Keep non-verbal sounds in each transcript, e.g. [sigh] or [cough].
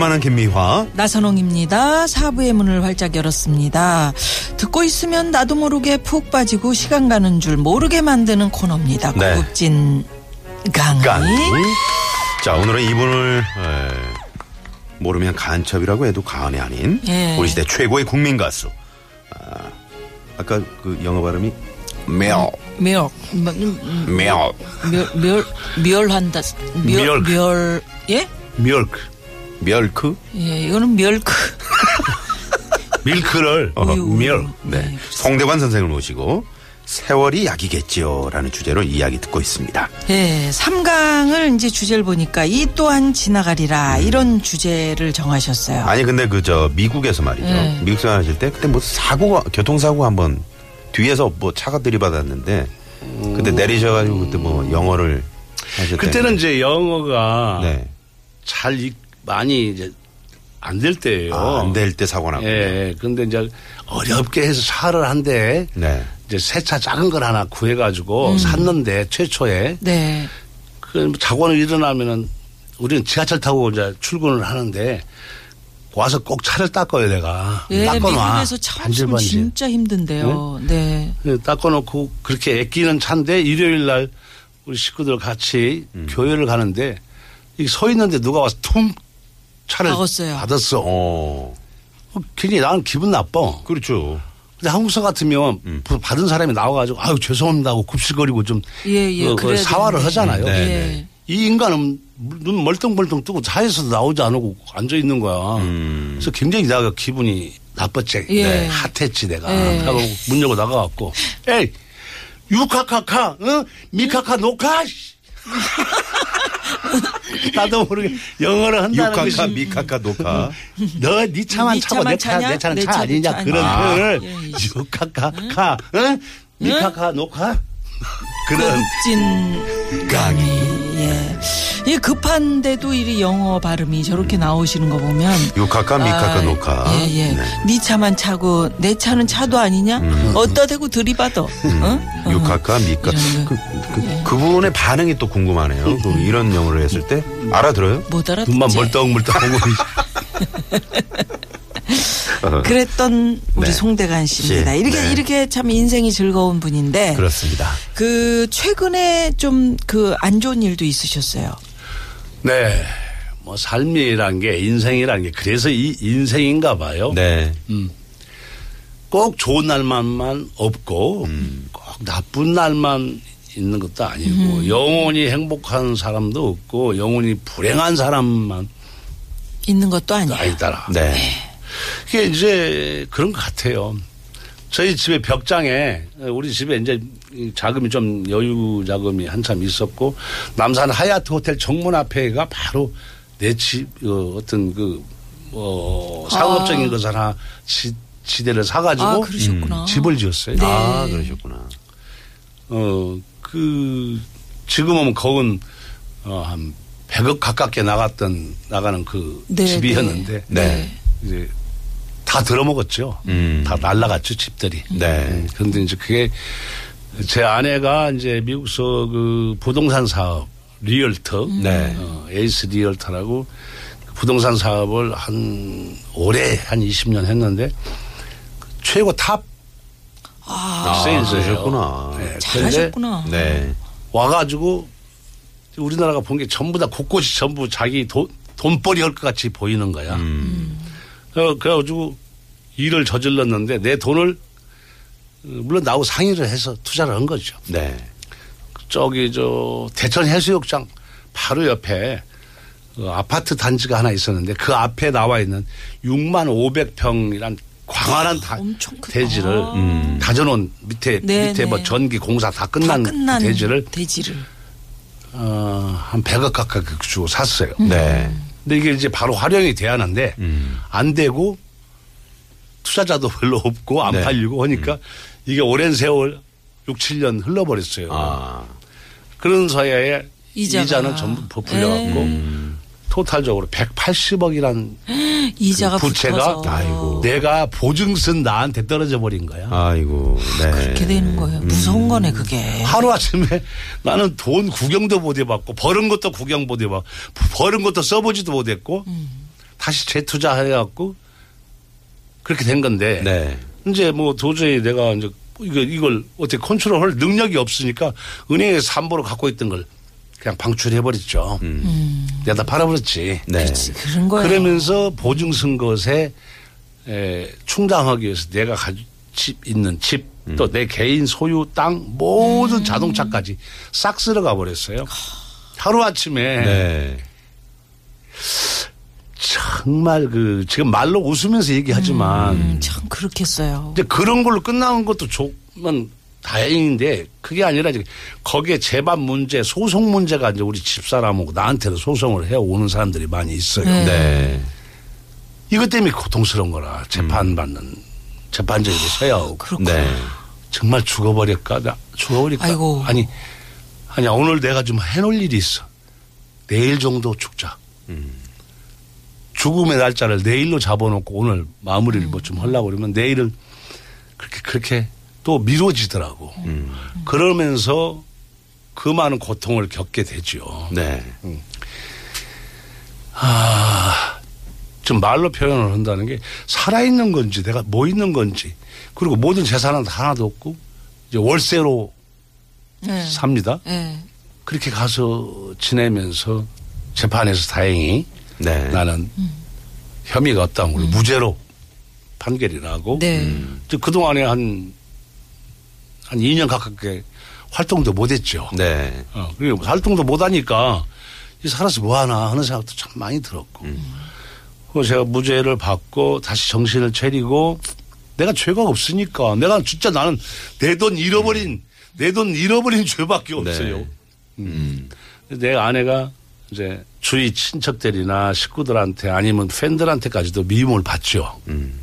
만한 김미화. 나선홍입니다. 사부의 문을 활짝 열었습니다. 듣고 있으면 나도 모르게 푹 빠지고 시간 가는 줄 모르게 만드는 코너입니다. 네. 고급진 강의. 깐이. 자, 오늘은 이분을 에, 모르면 간첩이라고 해도 과언이 아닌 예. 우리 시대 최고의 국민 가수. 아, 아까 그 영어 발음이 멸, 뭐, 음, 멸, 멸, 멸, 멸한다. 멸. 멸, 예? 밀크, 멸크, 예, 이거는 멸크. [laughs] 밀크를 어, 우유. 멸. 네. 네, 송대관 선생을 모시고 세월이 약이겠지요라는 주제로 이야기 듣고 있습니다. 예, 삼강을 이제 주제를 보니까 이 또한 지나가리라 이런 주제를 정하셨어요. 아니 근데 그 저 미국에서 말이죠. 네. 미국 생활하실 때 그때 뭐 사고가 교통사고 한번 뒤에서 뭐 차가 들이받았는데 그때 내리셔가지고 그때 뭐 영어를 때 그때는 이제 영어가 네. 잘 이- 많이 이제 안 될 때예요. 아, 안될 때 사고 났군요. 예. 근데 이제 어렵게 해서 차를 한대 네. 이제 새 차 작은 걸 하나 구해 가지고 샀는데 최초에 네. 그 사고는 일어나면은 우리는 지하철 타고 이제 출근을 하는데 와서 꼭 차를 닦아야 내가 예, 닦아놔 미국에서 차 없으면 반질반질 진짜 힘든데요. 네. 예, 닦아놓고 그렇게 애끼는 차인데 일요일 날 우리 식구들 같이 음. 교회를 가는데 이게 서 있는데 누가 와서 퉁 차를 박았어요. 받았어. 어. 어, 괜히 나는 기분 나빠. 그렇죠. 근데 한국서 같으면 음. 그 받은 사람이 나와가지고 아유 죄송합니다 하고 굽실거리고 좀 예, 예. 그, 그 되는데. 하잖아요. 네, 예. 네. 이 인간은 눈 멀뚱멀뚱 뜨고 차에서도 나오지 않고 앉아 있는 거야. 음. 그래서 굉장히 내가 기분이 나빴지. 예. 네, 핫했지 내가. 예. 하고 문 열고 나가갖고 에이 유카카카 어? 미카카 노카 씨. [laughs] 나도 모르게 영어를 한다는 유카카, 것이 미카카, 노카. 너네 차만 네 차고 차만 내, 차? 내 차는 내차 아니냐 차 그런 아니야. 표현을 예, 예. 유카카카 응? 미카카 노카 그런 고급진 강의. 예. 이 급한데도 이 영어 발음이 저렇게 나오시는 거 보면 유카카, 미카카, 아, 노카. 예, 예. 네. 네. 차만 차고 내 차는 차도 아니냐? 어디다 대고 들이받아. 어? 어. 유카카, 미카. 이런 거. 그, 그, 그분의 반응이 또 궁금하네요. 그 이런 영어를 했을 때 알아들어요? 못 알아듣지. 눈만 멀떡멀떡 보고 [laughs] [laughs] 그랬던 우리 네. 송대관 씨입니다. 씨, 이렇게 네. 이렇게 참 인생이 즐거운 분인데 그렇습니다. 그 최근에 좀 그 안 좋은 일도 있으셨어요. 네. 뭐 삶이란 게 인생이란 게 그래서 이 인생인가 봐요. 네. 꼭 좋은 날만만 없고 음. 꼭 나쁜 날만 있는 것도 아니고 영원히 행복한 사람도 없고 영원히 불행한 사람만 있는 것도 아니에요. 아니더라. 네. 그게 이제 그런 것 같아요. 저희 집에 벽장에 우리 집에 이제 이 자금이 좀 여유 자금이 한참 있었고 남산 하얏트 호텔 정문 앞에가 바로 내 집 어, 어떤 그 어, 상업적인 아. 것을 하나 지, 지대를 사가지고 아, 그러셨구나. 집을 지었어요. 아, 그러셨구나. 어, 그, 지금은 거은, 어, 한 100억 가깝게 나갔던, 나가는 그 네, 집이었는데, 네. 이제 다 들어먹었죠. 음. 다 날라갔죠, 집들이. 네. 음, 그런데 이제 그게 제 아내가 이제 미국서 그 부동산 사업, realtor, 네. 어, Ace Realtor라고 그 부동산 사업을 한 올해 한 20년 했는데 최고 top 아, 세일즈예요. 그러셨구나. 네, 잘하셨구나. 네. 와가지고 우리나라가 본 게 전부 다 곳곳이 전부 자기 돈, 돈벌이 할 것 같이 보이는 거야. 음. 어, 그래가지고 일을 저질렀는데 내 돈을 어, 물론 나하고 상의를 해서 투자를 한 거죠. 네. 저기 저 대천 해수욕장 바로 옆에 그 아파트 단지가 하나 있었는데 그 앞에 나와 있는 6만 500평이란 광활한 다. 대지를 음. 다져놓은 밑에 네, 밑에 뭐 네. 전기 공사 다다 끝난, 끝난 대지를 대지를. 어, 한 100억 가까이 주고 샀어요. 네. 근데 이게 이제 바로 활용이 돼야 하는데 음. 안 되고 투자자도 [laughs] 별로 없고 안 네. 팔리고 하니까 이게 오랜 세월 6, 7년 흘러버렸어요. 아. 그런 사이에 이자가. 이자는 전부 부풀려갖고 음. 토탈적으로 180억이란 [laughs] 이자가 그 부채가 붙어서 아이고. 내가 보증 쓴 나한테 떨어져 버린 거야. 아이고. 네. 그렇게 되는 거예요. 무서운 거네 그게. 하루 아침에 [laughs] 나는 돈 구경도 못 해봤고 버는 것도 구경 못 해봤고 버는 것도 써보지도 못했고 다시 재투자해갖고 그렇게 된 건데 네. 이제 뭐 도저히 내가 이제 이거 이걸 어떻게 컨트롤할 능력이 없으니까 은행에서 삼보로 갖고 있던 걸 그냥 방출해 버렸죠. 내가 다 팔아버렸지. 네. 그렇지, 그런 거예요. 그러면서 보증 쓴 것에 에, 충당하기 위해서 내가 가지고 집 있는 집또내 개인 소유 땅 모든 음. 자동차까지 싹 쓸어가 버렸어요. 하루 아침에 네. 정말 그 지금 말로 웃으면서 얘기하지만 음, 참 그렇겠어요. 이제 그런 걸로 끝나는 것도 좋면 다행인데 그게 아니라 이제 거기에 재반 문제, 소송 문제가 이제 우리 집사람하고 나한테도 소송을 해 오는 사람들이 많이 있어요. 네. 네. 이것 때문에 고통스러운 거라 재판 받는 재판장이 서야 하고 그렇구나. 네. 정말 죽어버릴까? 나 죽어버릴까? 아이고. 아니, 아니, 오늘 내가 좀 해놓을 일이 있어. 내일 정도 죽자. 죽음의 날짜를 내일로 잡아놓고 오늘 마무리를 뭐 좀 하려고 그러면 내일은 그렇게, 그렇게 또 미뤄지더라고. 그러면서 그 많은 고통을 겪게 되죠. 네. 아, 좀 말로 표현을 한다는 게 살아있는 건지 내가 뭐 있는 건지 그리고 모든 재산은 하나도 없고 이제 월세로 네. 삽니다. 네. 그렇게 가서 지내면서 재판에서 다행히 네. 나는 혐의가 없다고 음. 무죄로 판결이 나고 네. 이제 그동안에 한, 한 2년 가깝게 활동도 못 했죠. 네. 어, 그리고 활동도 못 하니까 이 살아서 뭐 하나 하는 생각도 참 많이 들었고. 그리고 제가 무죄를 받고 다시 정신을 차리고 내가 죄가 없으니까 내가 진짜 나는 내 돈 잃어버린 내 돈 잃어버린 죄밖에 없어요. 음. 내 아내가 이제 주위 친척들이나 식구들한테 아니면 팬들한테까지도 미움을 받죠.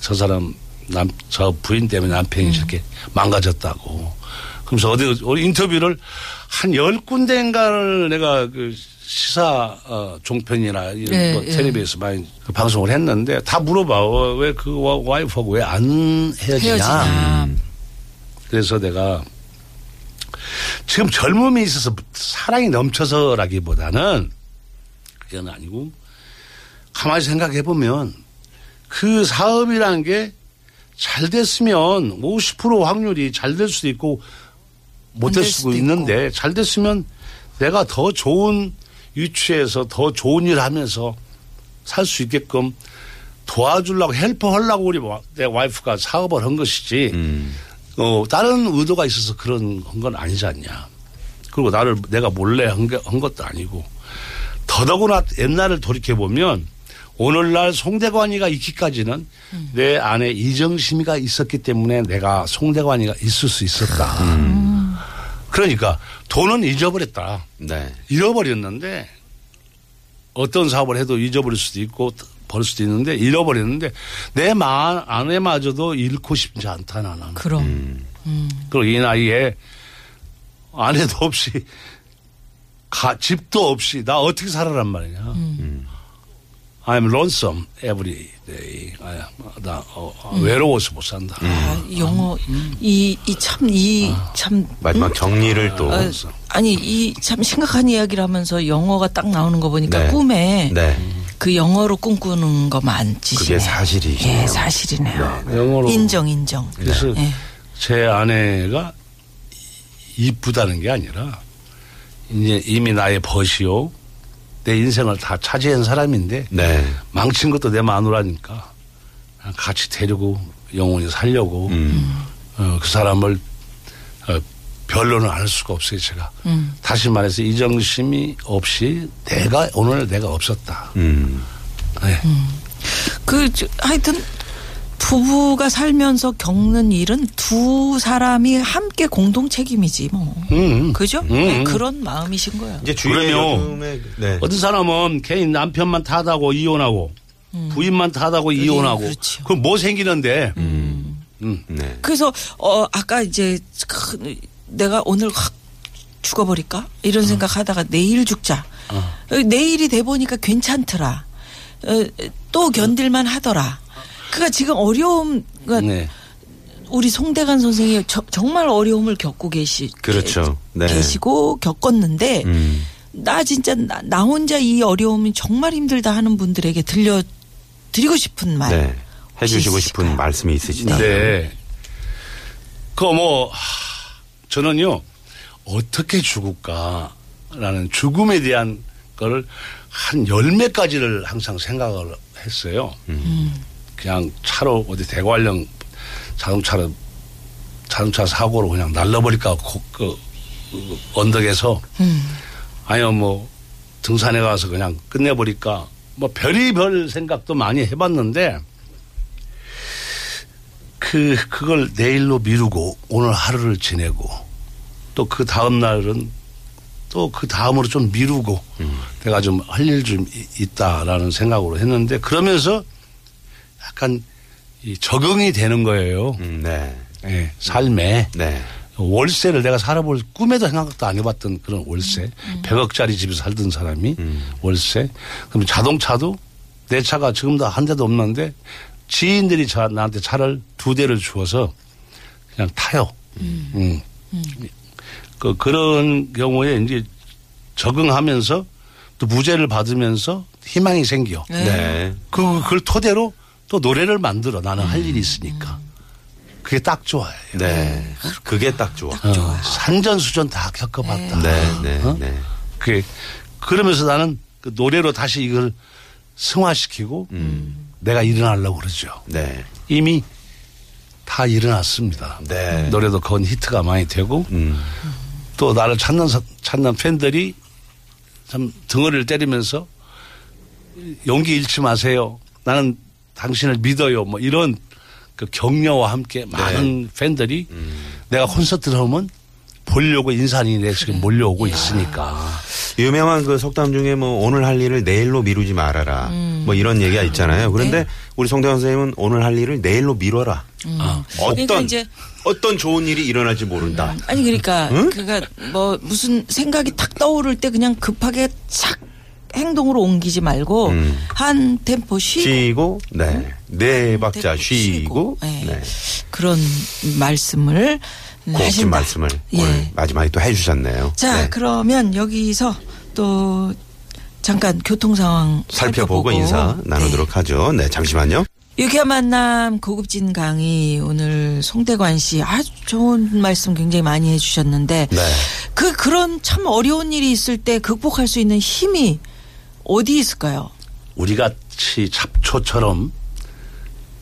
저 사람 남, 저 부인 때문에 남편이 이렇게 망가졌다고. 그러면서 어디, 어디 인터뷰를 한 열 군데인가를 내가 그 시사 어, 종편이나 이런 예, 거 예. 텔레비에서 많이 그 방송을 했는데 다 물어봐. 어, 왜그 와이프하고 왜 안 헤어지냐. 헤어지냐. 그래서 내가 지금 젊음이 있어서 사랑이 넘쳐서라기보다는 그건 아니고 가만히 생각해 보면 그 사업이라는 게 잘 됐으면 50% 확률이 잘 될 수도 있고 못 될 수도 수도 있는데 잘 됐으면 내가 더 좋은 위치에서 더 좋은 일 하면서 살 수 있게끔 도와주려고 헬퍼 하려고 우리 와- 내 와이프가 사업을 한 것이지 음. 어, 다른 의도가 있어서 그런 한건 아니지 않냐. 그리고 나를 내가 몰래 한, 게, 한 것도 아니고 더더구나 옛날을 돌이켜보면 오늘날 송대관이가 있기까지는 내 안에 이정심이가 있었기 때문에 내가 송대관이가 있을 수 있었다. 그러니까 돈은 잊어버렸다. 네. 잃어버렸는데 어떤 사업을 해도 잊어버릴 수도 있고 버릴 수도 있는데 잃어버렸는데 내 마, 아내마저도 잃고 싶지 않다 나는. 그럼. 그리고 이 나이에 아내도 없이 가, 집도 없이 나 어떻게 살아란 말이냐. I'm lonesome every day. 아, 나 어, 어, 외로워서 못 산다. 아, 영어 이이참 이 참 마지막 정리를 또. 어, 아니 이 참 심각한 이야기를 하면서 영어가 딱 나오는 거 보니까 네. 꿈에 네. 그 영어로 꿈꾸는 거 많지시네. 그게 사실이시네요. 예, 사실이네요. 영어로 인정 인정. 그래서 예. 제 아내가 이쁘다는 게 아니라 이제 이미 나의 벗이요 내 인생을 다 차지한 사람인데 네. 망친 것도 내 마누라니까 같이 데리고 영원히 살려고 음. 어, 그 사람을 어, 변론을 안 할 수가 없어요 제가 음. 다시 말해서 이정심이 없이 내가 오늘 내가 없었다 음. 네. 그 저, 하여튼 부부가 살면서 겪는 일은 두 사람이 함께 공동 책임이지 뭐. 음. 그죠? 음. 네, 그런 마음이신 거야. 이제 그러면 요즘에 네. 어떤 사람은 개인 남편만 탓하고 이혼하고 부인만 탓하고 이혼하고 그렇죠. 그럼 뭐 생기는데 음. 네. 그래서 어 아까 이제 크- 내가 오늘 확 죽어버릴까 이런 생각하다가 내일 죽자. 어, 내일이 돼 보니까 괜찮더라. 어, 또 견딜만 하더라. 그러니까 지금 어려움 그러니까 네. 우리 송대관 선생이 저- 정말 어려움을 겪고 계시 그렇죠. 네. 계시고 겪었는데 음. 나 진짜 나, 나 혼자 이 어려움이 정말 힘들다 하는 분들에게 들려 드리고 싶은 말. 네. 해주시고 혹시 싶은 있을까요? 말씀이 있으시다면. 네. 그뭐 저는요 어떻게 죽을까라는 죽음에 대한 거를 한 열몇 가지를 항상 생각을 했어요. 그냥 차로 어디 대관령 자동차로 자동차 사고로 그냥 날라버릴까 고- 그, 그 언덕에서 아니면 뭐 등산에 가서 그냥 끝내버릴까 뭐 별의별 생각도 많이 해봤는데 그 그걸 내일로 미루고 오늘 하루를 지내고 또 그 다음 날은 또 그 다음으로 좀 미루고 내가 좀 할 일 좀 있다라는 생각으로 했는데 그러면서 약간 이 적응이 되는 거예요. 음, 네. 예, 삶에 네. 월세를 내가 살아볼 꿈에도 생각도 안 해봤던 그런 월세. 100억짜리 집에 살던 사람이 월세. 그럼 자동차도 내 차가 지금도 한 대도 없는데 지인들이 차, 나한테 차를 두 대를 주어서 그냥 타요. 음. 그, 그런 경우에 이제 적응하면서 또 무죄를 받으면서 희망이 생겨. 네. 그, 그걸 토대로 또 노래를 만들어. 나는 할 일이 있으니까. 그게 딱 좋아요. 네. 그게 딱 좋아. 어, 산전수전 다 겪어봤다. 네. 네. 어? 네. 그 그러면서 나는 그 노래로 다시 이걸 승화시키고 내가 일어나려고 그러죠. 네. 이미 다 일어났습니다. 네. 노래도 그건 히트가 많이 되고 음. 또 나를 찾는 사- 찾는 팬들이 참 등어리를 때리면서 용기 잃지 마세요. 나는 당신을 믿어요. 뭐 이런 그 격려와 함께 많은 팬들이 내가 콘서트를 하면 보려고 인산이 내 지금 몰려오고 있으니까. 유명한 그 속담 중에 뭐 오늘 할 일을 내일로 미루지 말아라. 뭐 이런 얘기가 있잖아요. 그런데 우리 송대원 선생님은 오늘 할 일을 내일로 미뤄라. 아, 어떤 그러니까 이제 어떤 좋은 일이 일어날지 모른다. 아니 그러니까 그가 뭐 무슨 생각이 탁 떠오를 때 그냥 급하게 착 행동으로 옮기지 말고 음. 한 템포 쉬고 쉬고 네. 네 박자 템포 쉬고 네. 네. 그런 말씀을 고급진 하신다. 말씀을 예. 오늘 마지막에 또 해주셨네요. 자 네. 그러면 여기서 또 잠깐 교통 상황 살펴보고 살펴보고 인사 나누도록 하죠. 네, 잠시만요. 유쾌한 만남 고급진 강의 오늘 송대관 씨 아주 좋은 말씀 굉장히 많이 해주셨는데 네. 그 그런 참 어려운 일이 있을 때 극복할 수 있는 힘이 어디 있을까요? 우리 같이 잡초처럼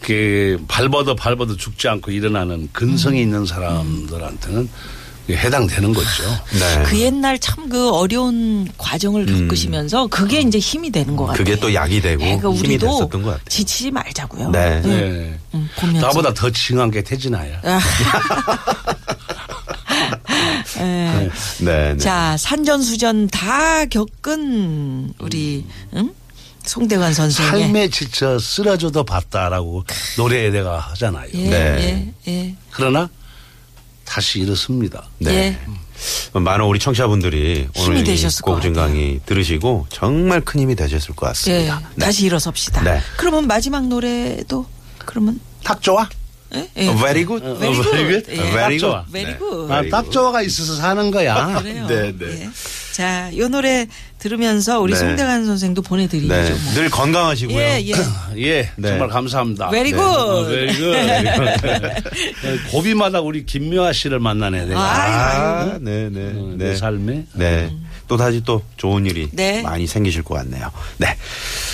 그 밟아도 밟아도 죽지 않고 일어나는 근성이 있는 사람들한테는 해당되는 거죠. [laughs] 네. 그 옛날 참 그 어려운 과정을 겪으시면서 그게 이제 힘이 되는 것 같아요. 음. 그게 또 약이 되고 그러니까 힘이 됐었던 것 같아요. 지치지 말자고요. 네. 네. 음, 보면서. 나보다 더 징한 게 태진아야. [laughs] [laughs] 아. 예. 네, 네. 자, 산전수전 다 겪은 우리 응? 송대관 선생의 삶에 지쳐 쓰러져도 봤다라고 노래에 내가 하잖아요. 예, 네. 예, 예. 그러나 다시 일어섭니다. 네. 예. 많은 우리 청취자분들이 오늘 같아요. 강의 들으시고 정말 큰 힘이 되셨을 것 예, 같습니다. 네. 다시 일어섭시다. 네. 그러면 마지막 노래도 그러면 딱 좋아. 예? 예. Very good. 어, Very very good. good. 예. Very 딱 좋아. good. Very 네. good. 난딱 좋아가 있어서 사는 거야. 그래요. 네, 네. 예. 자, 이 노래 들으면서 우리 네. 송대관 선생도 보내드리죠. 네. 뭐. 늘 건강하시고요. 예, 예. [clears throat] 예, 네. 정말 감사합니다. Very 네. good. very good. [laughs] 고비마다 우리 김묘아 씨를 만나네 내가. 아, 네, 네. 어, 네. 내 삶에. 네. 또 다시 또 좋은 일이 네. 많이 생기실 것 같네요. 네.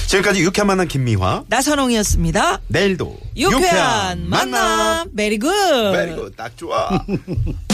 지금까지 유쾌한 만남 김미화. 나선홍이었습니다. 내일도 유쾌한 만남. 메리 굿. 메리고 딱 좋아. [laughs]